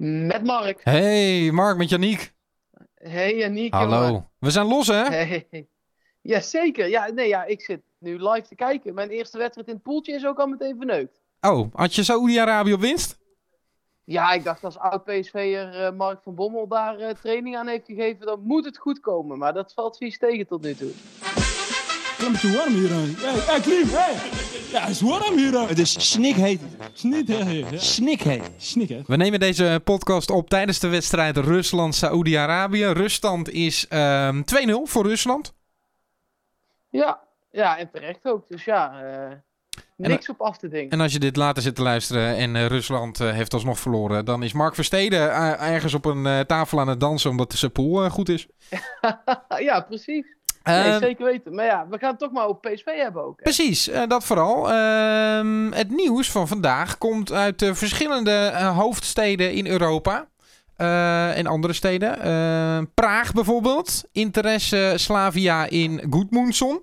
Met Mark. Hey, Mark met Janiek. Hey Janiek. Hallo. jongen. We zijn los, hè? Hey. Ja, zeker. Ja, nee, ja, ik zit nu live te kijken. Mijn eerste wedstrijd in het poeltje is ook al meteen verneukt. Oh, had je Saoedi-Arabië op winst? Ja, ik dacht als oud-PSV'er eh, Mark van Bommel daar eh, training aan heeft gegeven, dan moet het goed komen. Maar dat valt vies tegen tot nu toe. Te warm hier. aan. Hey, hey, Klim, hey. Ja, het is warm hier. aan. Het is snikheet. Snikheet. Snik, hè. We nemen deze podcast op tijdens de wedstrijd Rusland-Saoedi-Arabië. Ruststand is ehm 2-0 voor Rusland. Ja, ja, en terecht ook. Dus ja, eh, niks op af te denken. En als je dit later zit te luisteren en eh, Rusland eh, heeft alsnog verloren, dan is Mark Versteden ergens op een eh, tafel aan het dansen omdat zijn pool eh, goed is. ja, precies. Nee, Ehm, zeker weten. Maar ja, we gaan het toch maar op PSV hebben ook. hè? Precies, eh, dat vooral. Ehm, het nieuws van vandaag komt uit eh, verschillende eh, hoofdsteden in Europa. en andere steden. Eh, Praag bijvoorbeeld. Interesse Slavia in Goedmoensson.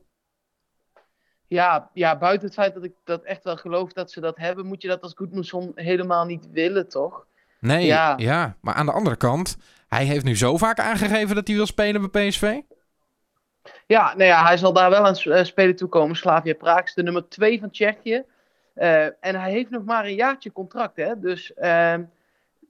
Ja, ja, buiten het feit dat ik dat echt wel geloof dat ze dat hebben, moet je dat als Goedmoesson helemaal niet willen, toch? Nee, ja. Ja. Maar aan de andere kant, hij heeft nu zo vaak aangegeven dat hij wil spelen bij PSV. Ja, nou ja, hij zal daar wel aan eh, spelen toekomen. Slavia Praag is de nummer 2 van Tsjechië. Eh, en hij heeft nog maar een jaartje contract, hè. Dus ehm,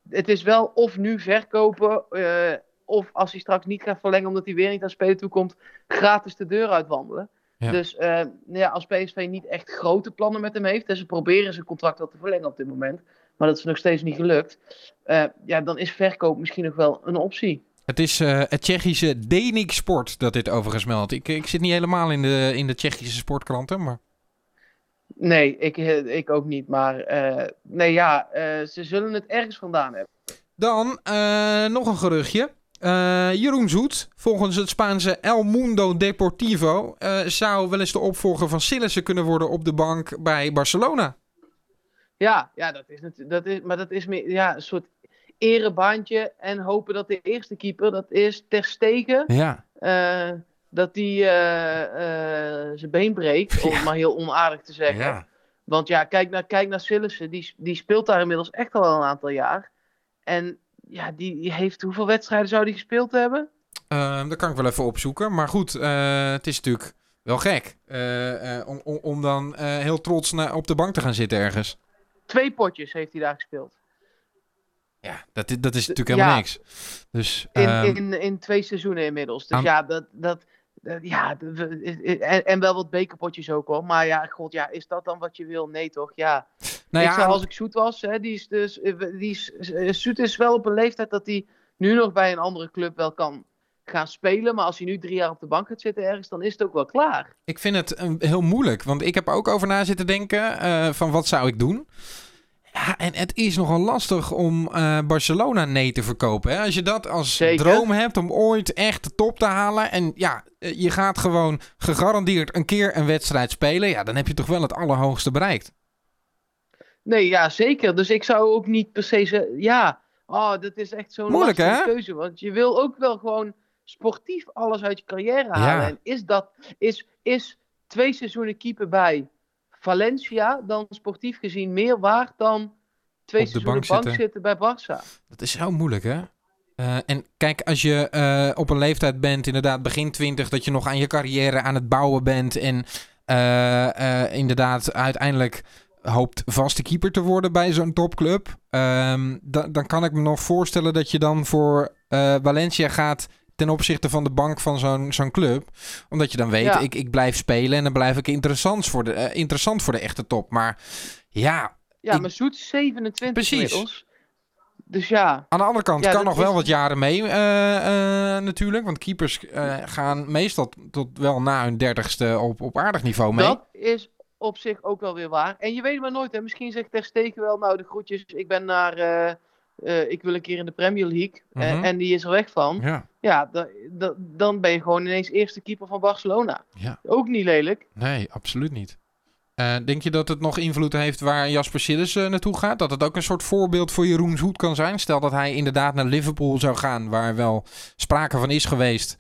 het is wel of nu verkopen, eh, of als hij straks niet gaat verlengen omdat hij weer niet aan spelen toekomt, gratis de deur uitwandelen. Ja. Dus eh, nou ja, als PSV niet echt grote plannen met hem heeft, en ze proberen zijn contract wel te verlengen op dit moment, maar dat is nog steeds niet gelukt, ja, dan is verkoop misschien nog wel een optie. Het is eh, het Tsjechische Denik Sport dat dit overigens meldt. Ik, ik zit niet helemaal in de, in de Tsjechische sportkranten, maar... Nee, ik, eh, ik ook niet. Maar eh, nee, ja, ze zullen het ergens vandaan hebben. Dan nog een geruchtje. Jeroen Zoet, volgens het Spaanse El Mundo Deportivo, zou wel eens de opvolger van Sillissen kunnen worden op de bank bij Barcelona. Ja, ja dat is natuurlijk, dat is, maar dat is meer ja, een soort erebaantje. En hopen dat de eerste keeper, dat is Ter Stegen, Ja, eh, dat die eh, eh, zijn been breekt. Om het maar heel onaardig te zeggen. ja. Want ja, kijk naar, kijk naar Sillissen. Die, die speelt daar inmiddels echt al een aantal jaar. En ja, die, heeft, hoeveel wedstrijden zou die gespeeld hebben? Ehm, dat kan ik wel even opzoeken. Maar goed, het is natuurlijk wel gek om, om, om dan heel trots op de bank te gaan zitten ergens. Twee potjes heeft hij daar gespeeld. Ja, dat, is- dat is natuurlijk helemaal Ja. niks. Dus In, ehm, in, in twee seizoenen inmiddels. Dus aan- ja, dat, dat, ja en, en wel wat bekerpotjes ook hoor. Maar ja, god, ja, is dat dan wat je wil? Nee toch? Ja. nou ik zou, als ik zoet was, hè, die is dus, eh, die is, eh, zoet is wel op een leeftijd dat hij nu nog bij een andere club wel kan gaan spelen. Maar als hij nu drie jaar op de bank gaat zitten ergens, dan is het ook wel klaar. Ik vind het heel moeilijk, want ik heb er ook over na zitten denken eh, van wat zou ik doen. Ja, en het is nogal lastig om eh, Barcelona nee te verkopen. Hè? Als je dat als Zeker. droom hebt om ooit echt de top te halen. En ja, eh, je gaat gewoon gegarandeerd een keer een wedstrijd spelen. Ja, dan heb je toch wel het allerhoogste bereikt. Nee, ja, zeker. Dus ik zou ook niet per se zeggen, ja, oh, dat is echt zo'n Moeilijk, lastige hè? keuze. Want je wil ook wel gewoon sportief alles uit je carrière halen. Ja. En is dat, is, is twee seizoenen keeper bij Valencia dan sportief gezien meer waard dan twee Op de bank bank, zitten. zitten. bij Barça? Dat is zo moeilijk, hè? Eh, en kijk, als je eh, op een leeftijd bent, inderdaad begin twintig, dat je nog aan je carrière aan het bouwen bent en eh, inderdaad uiteindelijk hoopt vaste keeper te worden bij zo'n topclub, ehm, da- dan kan ik me nog voorstellen dat je dan voor Valencia gaat ten opzichte van de bank van zo'n zo'n club. Omdat je dan weet, Ja. ik, ik blijf spelen en dan blijf ik interessant voor de, eh, interessant voor de echte top. Maar ja, Ja, Ik- maar Zoet is 27 Precies. Dus ja, Aan de andere kant Ja, kan nog wel wat jaren mee eh, eh, natuurlijk. Want keepers gaan meestal tot wel na hun dertigste op, op aardig niveau mee. dat is op zich ook wel weer waar. En je weet maar nooit, hè. Misschien zegt Ter Stegen wel, nou de groetjes, ik ben naar, eh, ik wil een keer in de Premier League. Eh, Mhm. en die is er weg van. Ja, Ja, da- da- dan ben je gewoon ineens eerste keeper van Barcelona. ja, Ook niet lelijk. nee, absoluut niet. Eh, denk je dat het nog invloed heeft waar Jasper Sillis naartoe gaat? Dat het ook een soort voorbeeld voor Jeroen Zoet kan zijn? Stel dat hij inderdaad naar Liverpool zou gaan, waar wel sprake van is geweest.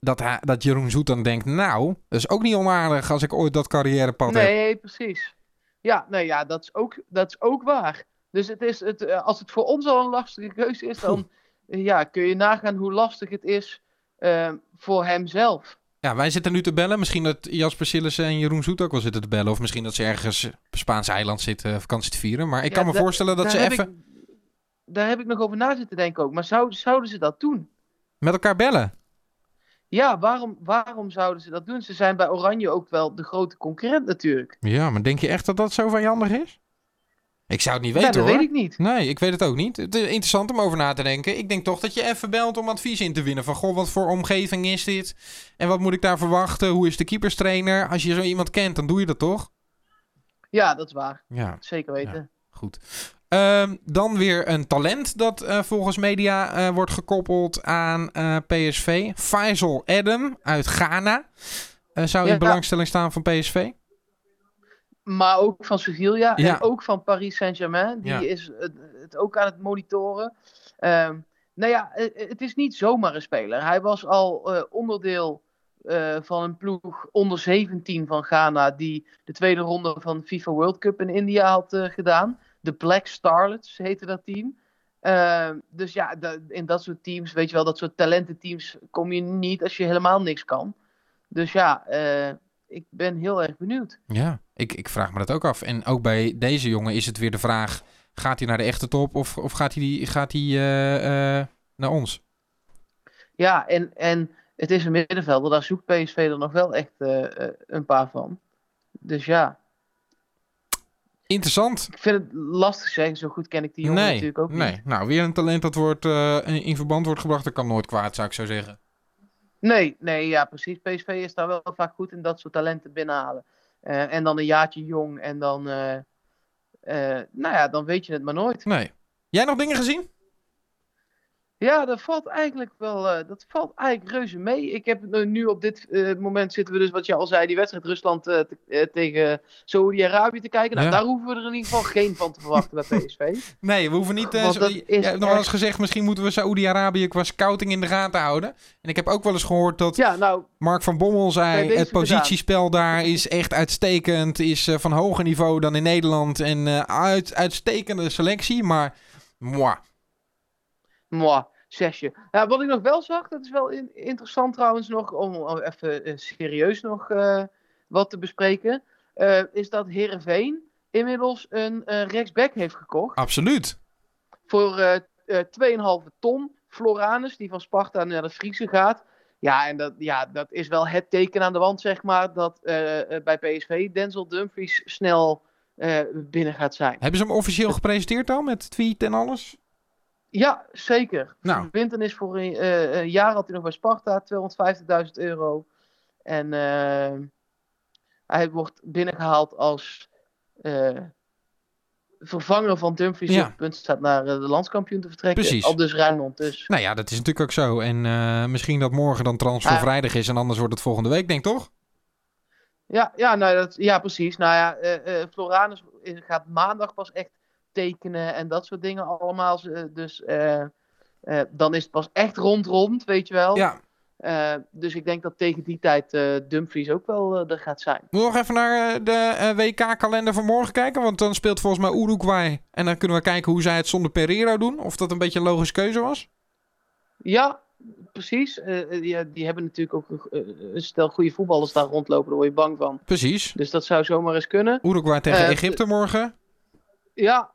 Dat, hij, dat Jeroen Zoet dan denkt, nou, dat is ook niet onaardig als ik ooit dat carrièrepad heb. Nee, precies. Ja, nee, ja dat, is ook, dat is ook waar. Dus het is het, eh, als het voor ons al een lastige keuze is, dan eh, ja, kun je nagaan hoe lastig het is eh, voor hemzelf. Ja, wij zitten nu te bellen. Misschien dat Jasper Sillissen en Jeroen Zoet ook wel zitten te bellen. Of misschien dat ze ergens op Spaanse eiland zitten vakantie te vieren. Maar ik Ja, kan me da- voorstellen dat ze even ik- daar heb ik nog over na zitten denken ook. Maar zouden, zouden ze dat doen? met elkaar bellen. Ja, waarom, waarom zouden ze dat doen? Ze zijn bij Oranje ook wel de grote concurrent natuurlijk. Ja, maar denk je echt dat dat zo vijandig is? Ik zou het niet Ja, weten dat hoor. weet ik niet. Nee, ik weet het ook niet. Het is interessant om over na te denken. Ik denk toch dat je even belt om advies in te winnen. Van, goh, wat voor omgeving is dit? En wat moet ik daar verwachten? Hoe is de keeperstrainer? Als je zo iemand kent, dan doe je dat toch? Ja, dat is waar. Ja, Zeker weten. goed. Ehm, dan weer een talent dat eh, volgens media eh, wordt gekoppeld aan eh, PSV. Faisal Adam uit Ghana. Eh, zou in Ja. belangstelling staan van PSV? Maar ook van Sevilla Ja. en ook van Paris Saint-Germain. Die Ja. is het, het ook aan het monitoren. Ehm nou ja, eh, het is niet zomaar een speler. Hij was al eh, onderdeel eh, van een ploeg onder 17 van Ghana. Die de tweede ronde van FIFA World Cup in India had eh, gedaan. De Black Starlets heette dat team. Ehm, dus ja, in dat soort teams, weet je wel, dat soort talententeams kom je niet als je helemaal niks kan. Dus ja, eh, ik ben heel erg benieuwd. Ja, ik, ik vraag me dat ook af. En ook bij deze jongen is het weer de vraag: gaat hij naar de echte top of, of gaat hij, die, gaat hij eh, eh, naar ons? Ja, en, en het is een middenvelder, daar zoekt PSV er nog wel echt eh, een paar van. Dus ja, Interessant. ik vind het lastig zeggen, zo goed ken ik die jongen Nee, natuurlijk ook nee. niet. Nou, weer een talent dat wordt, in in verband wordt gebracht. Dat kan nooit kwaad, zou ik zo zeggen. Nee, nee, ja precies. PSV is daar wel vaak goed in dat soort talenten binnenhalen. Eh, en dan een jaartje jong en dan, eh, eh, nou ja, dan weet je het maar nooit. Nee. Jij nog dingen gezien? Ja, dat valt eigenlijk wel, eh, dat valt eigenlijk reuze mee. Ik heb nu- nu op dit eh, moment zitten we dus, wat je al zei, die wedstrijd Rusland eh, te- eh, tegen Saoedi-Arabië te kijken. Nou, Ja. daar hoeven we er in ieder geval geen van te verwachten bij PSV. Nee, we hoeven niet. eh, zo- is hebt nog wel eens gezegd: misschien moeten we Saoedi-Arabië qua scouting in de gaten houden. En ik heb ook wel eens gehoord dat Ja, nou, Mark van Bommel zei: het positiespel daar is echt uitstekend. Is eh, van hoger niveau dan in Nederland. En eh, uit, uitstekende selectie. Maar, moi. moi, zesje. Ja, wat ik nog wel zag, dat is wel in- interessant trouwens nog, om, om even eh, serieus nog eh, wat te bespreken, eh, is dat Herenveen inmiddels een rechtsback heeft gekocht. Absoluut. voor eh eh 2,5 ton. Floranus, die van Sparta naar de Friese gaat. Ja, en dat, ja, dat is wel het teken aan de wand, zeg maar, dat bij PSV Denzel Dumfries snel binnen gaat zijn. Hebben ze hem officieel gepresenteerd dan? Met tweet en alles? Ja, zeker. Nou. Winter is voor een, eh, een jaar had hij nog bij Sparta, 250.000 euro. En eh, hij wordt binnengehaald als eh, vervanger van Dumfries. Ja. Op het punt staat naar de landskampioen te vertrekken. Precies. Al dus Rijnmond. Dus Nou ja, dat is natuurlijk ook zo. En misschien dat morgen dan transfervrijdag is. En anders wordt het volgende week, denk ik toch? Ja, ja, nou, dat, ja precies. Nou ja, Floranus gaat maandag pas echt tekenen en dat soort dingen allemaal. Eh, Dus eh, eh, dan is het pas echt rond-rond, weet je wel. Ja. Dus ik denk dat tegen die tijd Dumfries ook wel er gaat zijn. Moeten we nog even naar de WK-kalender van morgen kijken? Want dan speelt volgens mij Uruguay. En dan kunnen we kijken hoe zij het zonder Pereiro doen. Of dat een beetje een logische keuze was. Ja, precies. Ja, die hebben natuurlijk ook een, stel goede voetballers daar rondlopen. Daar word je bang van. Precies. Dus dat zou zomaar eens kunnen. Uruguay tegen Egypte morgen. Ja,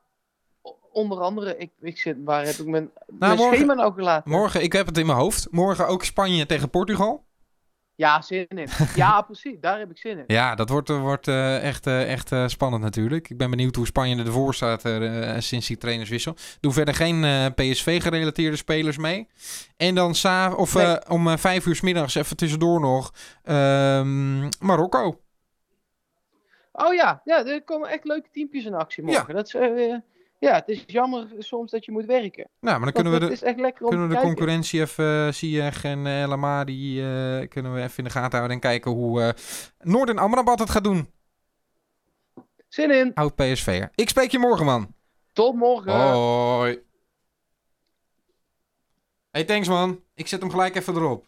onder andere. Ik, ik zit, waar heb ik mijn, mijn Nou, morgen- schema nou gelaten? Morgen, ik heb het in mijn hoofd. Morgen ook Spanje tegen Portugal. Ja, zin in. Ja, precies. Daar heb ik zin in. Ja, dat wordt, eh, wordt eh, echt, eh, echt spannend natuurlijk. Ik ben benieuwd hoe Spanje ervoor staat sinds die trainerswissel. Doen verder geen PSV-gerelateerde spelers mee. En dan of, Nee. om vijf uur s middags even tussendoor nog ehm, Marokko. Oh ja, ja, er komen echt leuke teampjes in actie morgen. Dat is, ja, het is jammer soms dat je moet werken. Nou, maar dan kunnen we de, is echt lekker om kunnen we de concurrentie even, uh, Ziyech en uh, El Amadi, eh, kunnen we even in de gaten houden en kijken hoe eh Noord en Amrabat het gaat doen. Zin in. Oud PSV'er. Ik spreek je morgen, man. Tot morgen. Hoi. Hey, thanks, man. Ik zet hem gelijk even erop.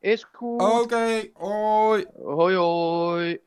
Is goed. Oké, hoi. Hoi hoi.